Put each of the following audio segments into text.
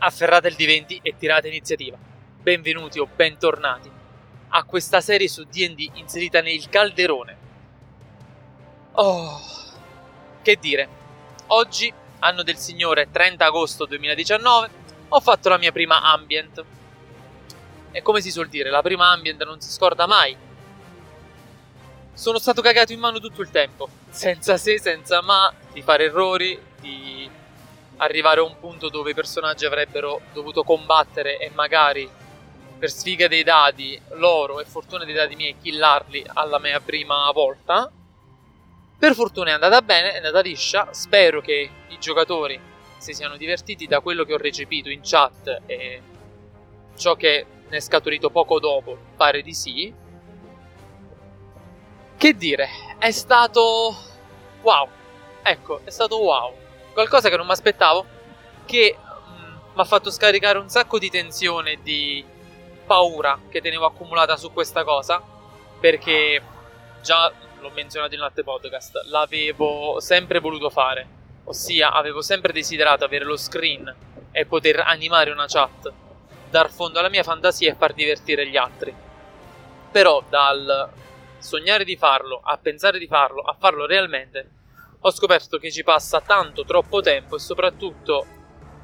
afferrate il D20 e tirate iniziativa. Benvenuti o bentornati a questa serie su DD inserita nel calderone. Oh, che dire, oggi, anno del Signore 30 agosto 2019, ho fatto la mia prima ambient. E come si suol dire, la prima ambient non si scorda mai. Sono stato cagato in mano tutto il tempo, senza se, senza ma, di fare errori, di arrivare a un punto dove i personaggi avrebbero dovuto combattere e magari per sfiga dei dadi loro e fortuna dei dadi miei killarli alla mia prima volta. Per fortuna è andata bene, è andata liscia. Spero che i giocatori si siano divertiti da quello che ho recepito in chat e ciò che ne è scaturito poco dopo, pare di sì. Che dire, è stato wow. Ecco, è stato wow qualcosa che non mi aspettavo, che mm, mi ha fatto scaricare un sacco di tensione e di paura che tenevo accumulata su questa cosa, perché già l'ho menzionato in altri podcast, l'avevo sempre voluto fare, ossia avevo sempre desiderato avere lo screen e poter animare una chat, dar fondo alla mia fantasia e far divertire gli altri. Però dal sognare di farlo, a pensare di farlo, a farlo realmente, ho scoperto che ci passa tanto troppo tempo e soprattutto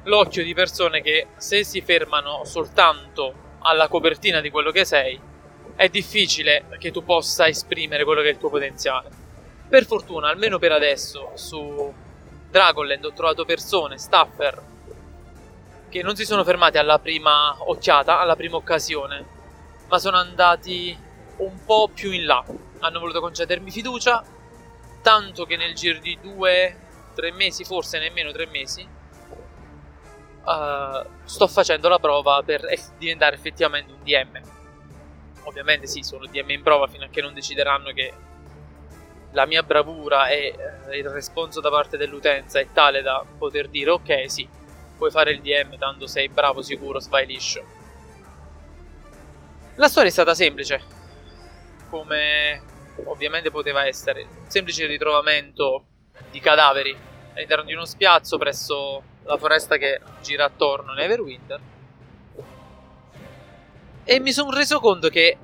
l'occhio di persone che se si fermano soltanto alla copertina di quello che sei è difficile che tu possa esprimere quello che è il tuo potenziale. Per fortuna, almeno per adesso, su Dragonland ho trovato persone, staffer, che non si sono fermati alla prima occhiata, alla prima occasione, ma sono andati un po' più in là. Hanno voluto concedermi fiducia tanto che nel giro di due, tre mesi, forse nemmeno tre mesi, uh, sto facendo la prova per eff- diventare effettivamente un DM. Ovviamente sì, sono DM in prova fino a che non decideranno che la mia bravura e uh, il responso da parte dell'utenza è tale da poter dire ok sì, puoi fare il DM, tanto sei bravo, sicuro, vai liscio. La storia è stata semplice, come ovviamente poteva essere un semplice ritrovamento di cadaveri all'interno di uno spiazzo presso la foresta che gira attorno Neverwinter. E mi sono reso conto che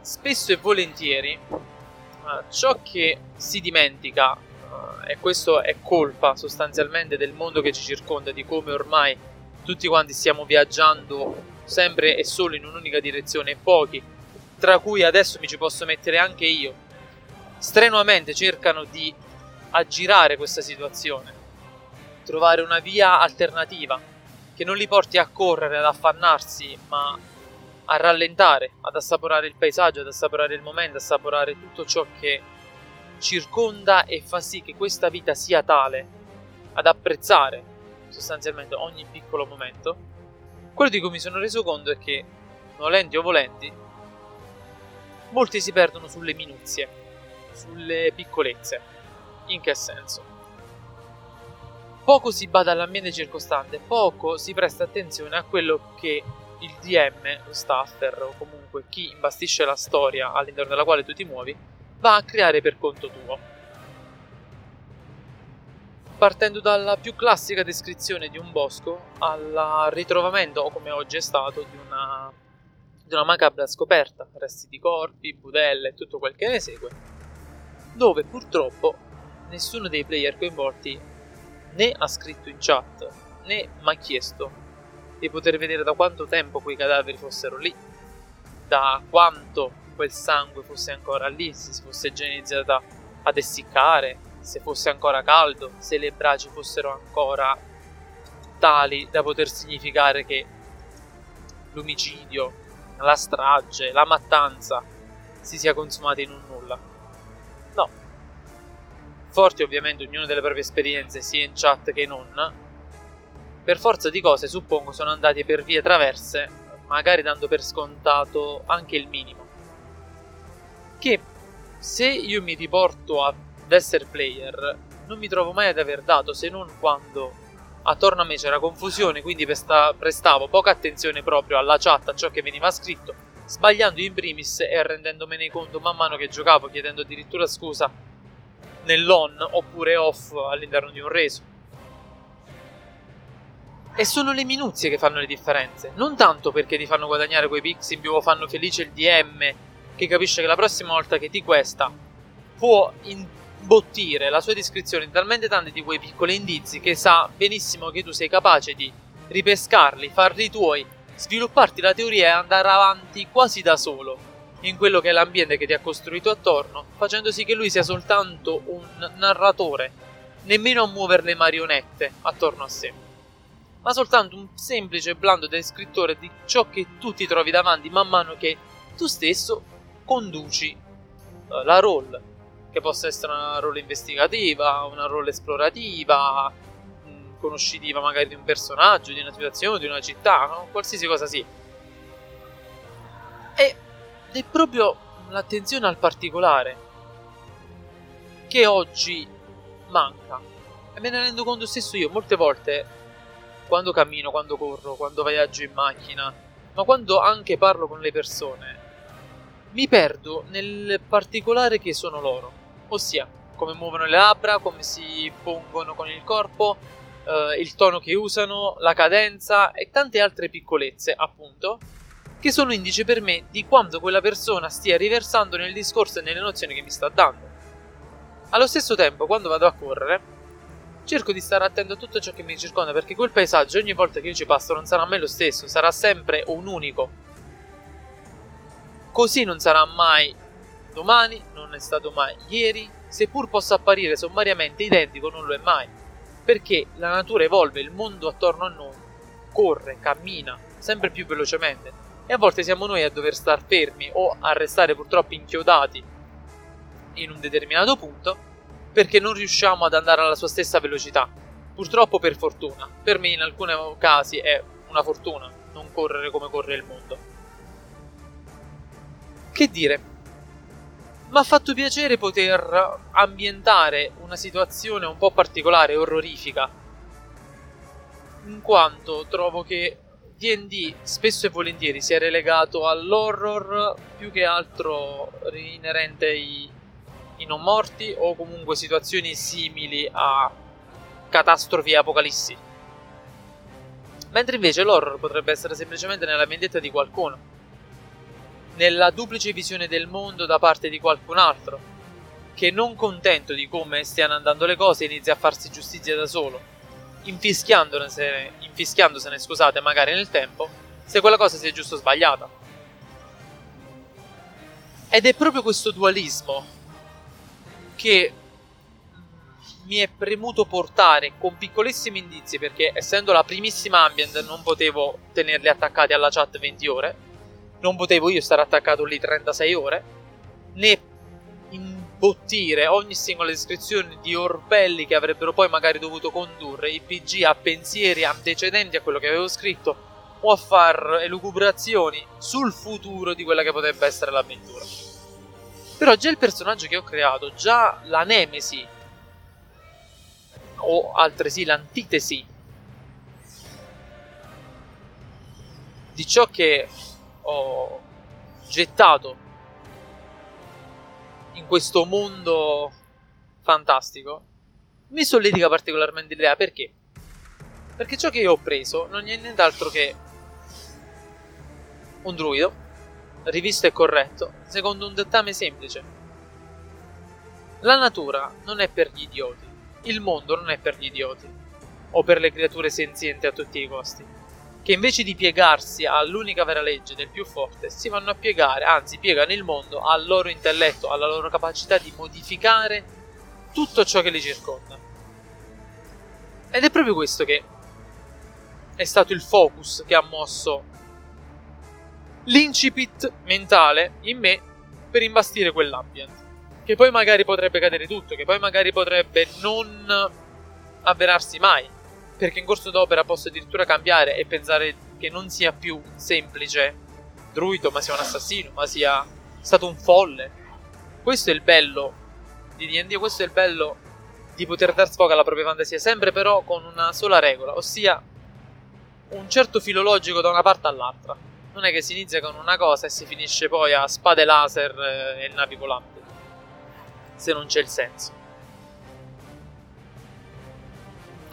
spesso e volentieri uh, ciò che si dimentica, uh, e questo è colpa sostanzialmente del mondo che ci circonda, di come ormai tutti quanti stiamo viaggiando sempre e solo in un'unica direzione, pochi, tra cui adesso mi ci posso mettere anche io, strenuamente cercano di aggirare questa situazione, trovare una via alternativa che non li porti a correre, ad affannarsi, ma a rallentare, ad assaporare il paesaggio, ad assaporare il momento, ad assaporare tutto ciò che circonda e fa sì che questa vita sia tale, ad apprezzare sostanzialmente ogni piccolo momento. Quello di cui mi sono reso conto è che, nolenti o volenti, molti si perdono sulle minuzie sulle piccolezze. In che senso? Poco si bada all'ambiente circostante, poco si presta attenzione a quello che il DM, lo staffer o comunque chi imbastisce la storia all'interno della quale tu ti muovi va a creare per conto tuo. Partendo dalla più classica descrizione di un bosco al ritrovamento, o come oggi è stato, di una, di una macabra scoperta, resti di corpi, budelle e tutto quel che ne segue, dove purtroppo nessuno dei player coinvolti né ha scritto in chat né mi ha chiesto di poter vedere da quanto tempo quei cadaveri fossero lì, da quanto quel sangue fosse ancora lì, se si fosse già iniziata ad essiccare, se fosse ancora caldo, se le braccia fossero ancora tali da poter significare che l'omicidio, la strage, la mattanza si sia consumata in un nulla forti ovviamente ognuno delle proprie esperienze sia in chat che non, per forza di cose suppongo sono andati per vie traverse, magari dando per scontato anche il minimo. Che se io mi riporto ad essere player, non mi trovo mai ad aver dato se non quando attorno a me c'era confusione, quindi prestavo poca attenzione proprio alla chat, a ciò che veniva scritto, sbagliando in primis e rendendomene conto man mano che giocavo, chiedendo addirittura scusa nell'on oppure off all'interno di un reso. E sono le minuzie che fanno le differenze, non tanto perché ti fanno guadagnare quei pix in più o fanno felice il DM che capisce che la prossima volta che ti questa può imbottire la sua descrizione in talmente tanti di quei piccoli indizi che sa benissimo che tu sei capace di ripescarli, farli tuoi, svilupparti la teoria e andare avanti quasi da solo in quello che è l'ambiente che ti ha costruito attorno, facendo sì che lui sia soltanto un narratore, nemmeno a muovere le marionette attorno a sé, ma soltanto un semplice blando descrittore di ciò che tu ti trovi davanti man mano che tu stesso conduci uh, la role, che possa essere una role investigativa, una role esplorativa, conoscitiva magari di un personaggio, di una situazione, di una città, no? qualsiasi cosa sia. E è proprio l'attenzione al particolare che oggi manca. E me ne rendo conto stesso io molte volte quando cammino, quando corro, quando viaggio in macchina, ma quando anche parlo con le persone, mi perdo nel particolare che sono loro, ossia come muovono le labbra, come si pongono con il corpo, eh, il tono che usano, la cadenza e tante altre piccolezze, appunto, che sono indice per me di quanto quella persona stia riversando nel discorso e nelle nozioni che mi sta dando. Allo stesso tempo, quando vado a correre, cerco di stare attento a tutto ciò che mi circonda perché quel paesaggio ogni volta che io ci passo non sarà mai lo stesso, sarà sempre un unico. Così non sarà mai domani, non è stato mai ieri, seppur possa apparire sommariamente identico, non lo è mai. Perché la natura evolve, il mondo attorno a noi corre, cammina sempre più velocemente e a volte siamo noi a dover star fermi o a restare purtroppo inchiodati in un determinato punto perché non riusciamo ad andare alla sua stessa velocità. Purtroppo per fortuna, per me in alcuni casi è una fortuna non correre come corre il mondo. Che dire? Mi ha fatto piacere poter ambientare una situazione un po' particolare, orrorifica, in quanto trovo che DD spesso e volentieri si è relegato all'horror più che altro inerente ai, ai non morti o comunque situazioni simili a catastrofi e apocalissi. Mentre invece l'horror potrebbe essere semplicemente nella vendetta di qualcuno, nella duplice visione del mondo da parte di qualcun altro, che non contento di come stiano andando le cose inizia a farsi giustizia da solo infischiandosene, infischiandosene scusate, magari nel tempo, se quella cosa sia giusto o sbagliata. Ed è proprio questo dualismo che mi è premuto portare con piccolissimi indizi perché essendo la primissima ambient non potevo tenerli attaccati alla chat 20 ore, non potevo io stare attaccato lì 36 ore, né imbottire ogni singola descrizione di orbelli che avrebbero poi magari dovuto condurre i PG a pensieri antecedenti a quello che avevo scritto o a far elucubrazioni sul futuro di quella che potrebbe essere l'avventura. Però già il personaggio che ho creato, già la Nemesi, o altresì l'antitesi di ciò che ho gettato in questo mondo fantastico, mi solletica particolarmente l'idea perché? Perché ciò che io ho preso non è nient'altro che un druido, rivisto e corretto, secondo un dettame semplice. La natura non è per gli idioti, il mondo non è per gli idioti, o per le creature senzienti a tutti i costi che invece di piegarsi all'unica vera legge del più forte, si vanno a piegare, anzi piegano il mondo al loro intelletto, alla loro capacità di modificare tutto ciò che li circonda. Ed è proprio questo che è stato il focus che ha mosso l'incipit mentale in me per imbastire quell'ambient. Che poi magari potrebbe cadere tutto, che poi magari potrebbe non avverarsi mai perché in corso d'opera posso addirittura cambiare e pensare che non sia più semplice druido, ma sia un assassino, ma sia stato un folle. Questo è il bello di D&D, questo è il bello di poter dar sfogo alla propria fantasia, sempre però con una sola regola, ossia un certo filologico da una parte all'altra. Non è che si inizia con una cosa e si finisce poi a spade laser e navi volanti, se non c'è il senso.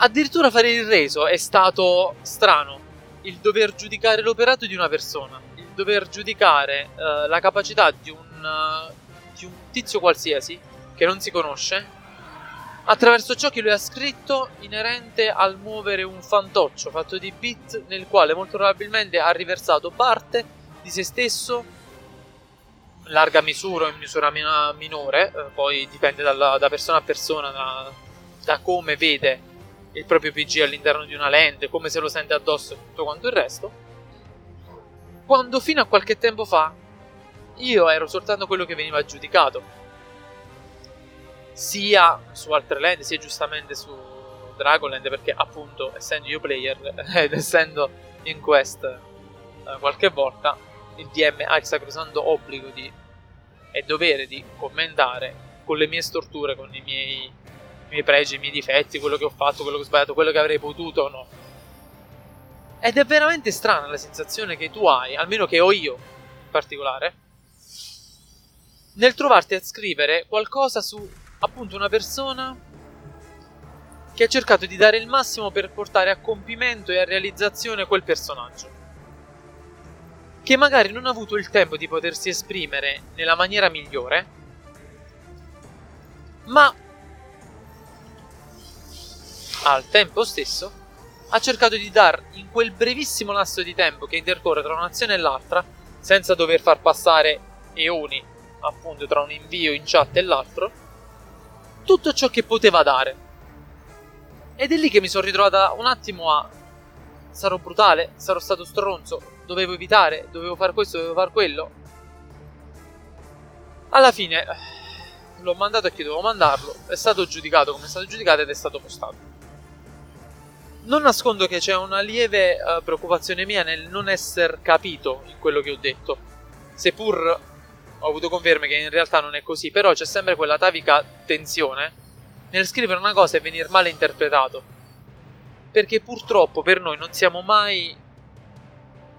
Addirittura fare il reso è stato strano. Il dover giudicare l'operato di una persona, il dover giudicare uh, la capacità di un, uh, di un tizio qualsiasi che non si conosce attraverso ciò che lui ha scritto inerente al muovere un fantoccio fatto di bit nel quale molto probabilmente ha riversato parte di se stesso larga misura o in misura minore, eh, poi dipende dalla, da persona a persona, da, da, come vede il proprio PG all'interno di una lente, come se lo sente addosso e tutto quanto il resto. Quando fino a qualche tempo fa io ero soltanto quello che veniva giudicato sia su altre lente, sia giustamente su Dragonland, perché appunto essendo io player ed essendo in quest eh, qualche volta, il DM ha il sacrosanto obbligo di, e dovere di commentare con le mie storture, con i miei, miei pregi, i miei difetti, quello che ho fatto, quello che ho sbagliato, quello che avrei potuto o no. Ed è veramente strana la sensazione che tu hai, almeno che ho io in particolare, nel trovarti a scrivere qualcosa su appunto una persona che ha cercato di dare il massimo per portare a compimento e a realizzazione quel personaggio. Che magari non ha avuto il tempo di potersi esprimere nella maniera migliore, ma al tempo stesso ha cercato di dar in quel brevissimo lasso di tempo che intercorre tra un'azione e l'altra, senza dover far passare eoni appunto tra un invio in chat e l'altro, tutto ciò che poteva dare. Ed è lì che mi sono ritrovata un attimo a... Sarò brutale, sarò stato stronzo, dovevo evitare, dovevo fare questo, dovevo fare quello. Alla fine l'ho mandato a chi dovevo mandarlo, è stato giudicato come è stato giudicato ed è stato postato. Non nascondo che c'è una lieve uh, preoccupazione mia nel non essere capito in quello che ho detto, seppur ho avuto conferme che in realtà non è così, però c'è sempre quella tavica tensione nel scrivere una cosa e venire male interpretato. Perché purtroppo per noi non siamo mai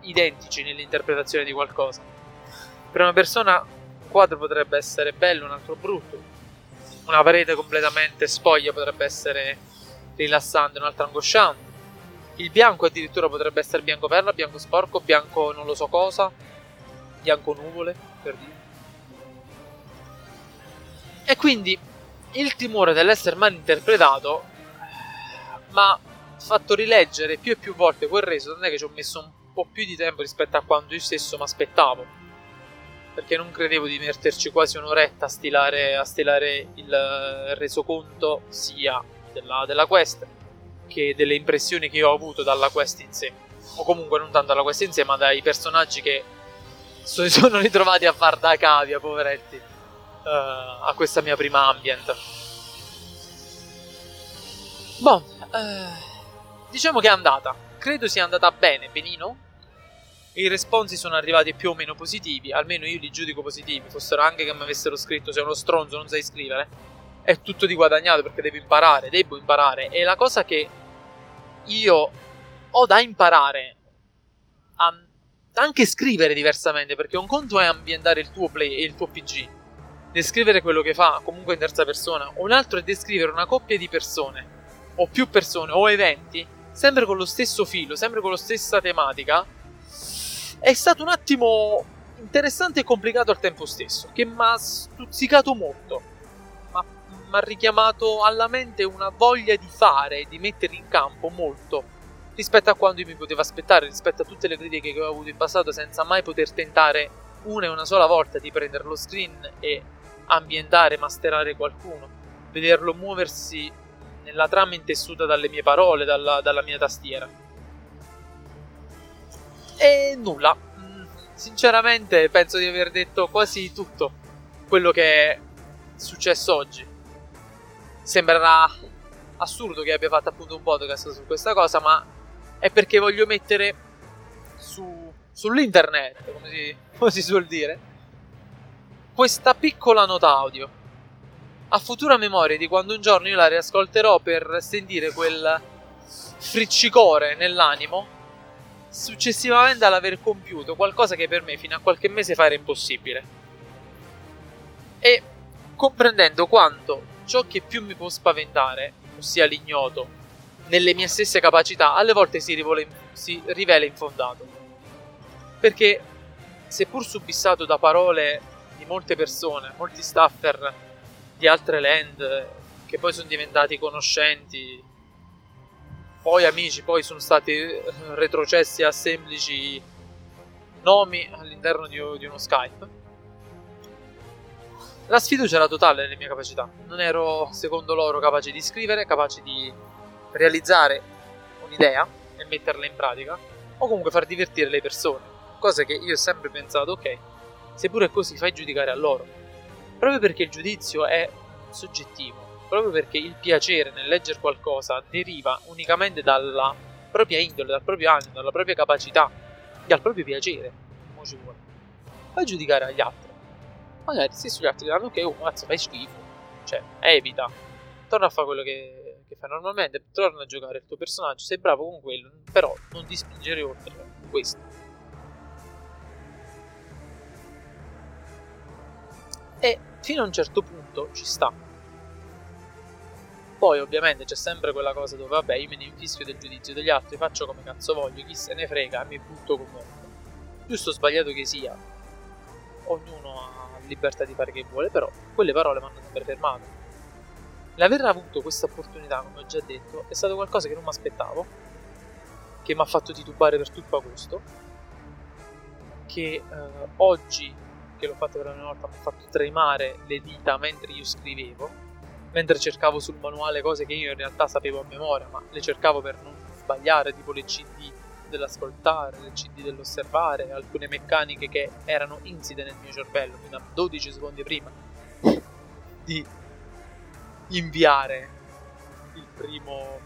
identici nell'interpretazione di qualcosa. Per una persona un quadro potrebbe essere bello, un altro brutto. Una parete completamente spoglia potrebbe essere rilassante, un'altra angosciante. Il bianco addirittura potrebbe essere bianco perla, bianco sporco, bianco non lo so cosa, bianco nuvole, per dire. E quindi il timore dell'essere mal interpretato mi ha fatto rileggere più e più volte quel reso, tant'è che ci ho messo un po' più di tempo rispetto a quanto io stesso mi aspettavo. Perché non credevo di metterci quasi un'oretta a stilare, a stilare il resoconto sia della, della quest che delle impressioni che ho avuto dalla quest in sé. O comunque non tanto dalla quest in sé, ma dai personaggi che si sono ritrovati a far da cavia, poveretti uh, a questa mia prima ambient. Boh, uh, diciamo che è andata. Credo sia andata bene, benino. I responsi sono arrivati più o meno positivi, almeno io li giudico positivi. Fossero anche che mi avessero scritto sei uno stronzo, non sai scrivere. È tutto di guadagnato perché devo imparare, devo imparare. E la cosa che io ho da imparare a anche scrivere diversamente, perché un conto è ambientare il tuo play e il tuo PG descrivere quello che fa comunque in terza persona, un altro è descrivere una coppia di persone, o più persone, o eventi, sempre con lo stesso filo, sempre con la stessa tematica, è stato un attimo interessante e complicato al tempo stesso, che mi ha stuzzicato molto, mi ha richiamato alla mente una voglia di fare, di mettere in campo molto, rispetto a quanto io mi potevo aspettare, rispetto a tutte le critiche che ho avuto in passato, senza mai poter tentare una e una sola volta di prendere lo screen e ambientare, masterare qualcuno, vederlo muoversi nella trama intessuta dalle mie parole, dalla, dalla mia tastiera. E nulla. Mm, sinceramente penso di aver detto quasi tutto quello che è successo oggi. Sembrerà assurdo che abbia fatto appunto un podcast su questa cosa, ma è perché voglio mettere su, sull'internet, come si, come si suol dire, questa piccola nota audio. A futura memoria di quando un giorno io la riascolterò per sentire quel friccicore nell'animo successivamente all'aver compiuto qualcosa che per me fino a qualche mese fa era impossibile. E comprendendo quanto ciò che più mi può spaventare ossia l'ignoto nelle mie stesse capacità, alle volte si, rivela, si rivela infondato. Perché, seppur subissato da parole di molte persone, molti staffer di altre land, che poi sono diventati conoscenti, poi amici, poi sono stati eh, retrocessi a semplici nomi all'interno di, di uno Skype. La sfiducia era totale nelle mie capacità. Non ero, secondo loro, capace di scrivere, capace di realizzare un'idea e metterla in pratica, o comunque far divertire le persone. Cosa che io ho sempre pensato, ok, seppure è così, fai giudicare a loro. Proprio perché il giudizio è soggettivo, proprio perché il piacere nel leggere qualcosa deriva unicamente dalla propria indole, dal proprio animo, dalla propria capacità dal proprio piacere. Come ci vuole. Fai giudicare agli altri. Magari se gli altri diranno ok, oh cazzo, fai schifo. Cioè, evita. Torna a fare quello che che fai normalmente, torna a giocare il tuo personaggio, sei bravo con quello, però non ti spingere oltre questo. E fino a un certo punto ci sta. Poi ovviamente c'è sempre quella cosa dove vabbè io me ne infischio del giudizio degli altri, faccio come cazzo voglio, chi se ne frega, mi butto comunque. Giusto o sbagliato che sia, ognuno ha libertà di fare che vuole, però quelle parole mi hanno sempre fermato L'aver avuto questa opportunità, come ho già detto, è stato qualcosa che non mi aspettavo, che mi ha fatto titubare per tutto agosto, che eh, oggi, che l'ho fatto per la prima volta, mi ha fatto tremare le dita mentre io scrivevo, mentre cercavo sul manuale cose che io in realtà sapevo a memoria, ma le cercavo per non sbagliare, tipo le CD dell'ascoltare, le CD dell'osservare, alcune meccaniche che erano inside nel mio cervello fino a 12 secondi prima di inviare primo,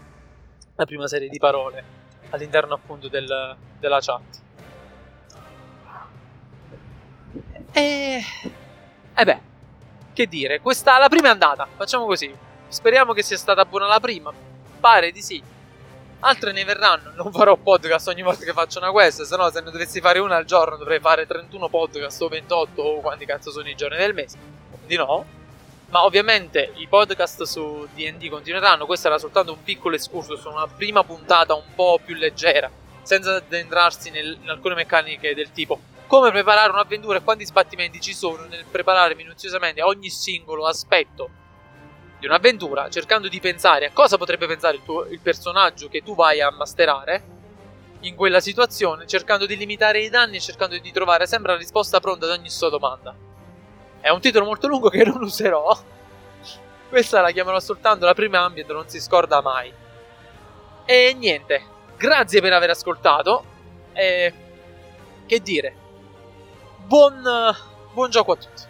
la prima serie di parole all'interno appunto del, della chat. E... E beh, che dire, questa la prima è andata, facciamo così. Speriamo che sia stata buona la prima. Pare di sì. Altre ne verranno, non farò podcast ogni volta che faccio una quest, se no se ne dovessi fare una al giorno dovrei fare 31 podcast o 28 o quanti cazzo sono i giorni del mese. Di no. Ma ovviamente i podcast su DD continueranno. Questo era soltanto un piccolo escurso su una prima puntata un po' più leggera, senza addentrarsi nel, in alcune meccaniche del tipo come preparare un'avventura e quanti sbattimenti ci sono nel preparare minuziosamente ogni singolo aspetto di un'avventura, cercando di pensare a cosa potrebbe pensare il, tuo, il personaggio che tu vai a masterare in quella situazione, cercando di limitare i danni e cercando di trovare sempre la risposta pronta ad ogni sua domanda. È un titolo molto lungo che non userò. Questa la chiamerò soltanto la prima ambient, non si scorda mai. E niente, grazie per aver ascoltato. E che dire, buon, buon gioco a tutti.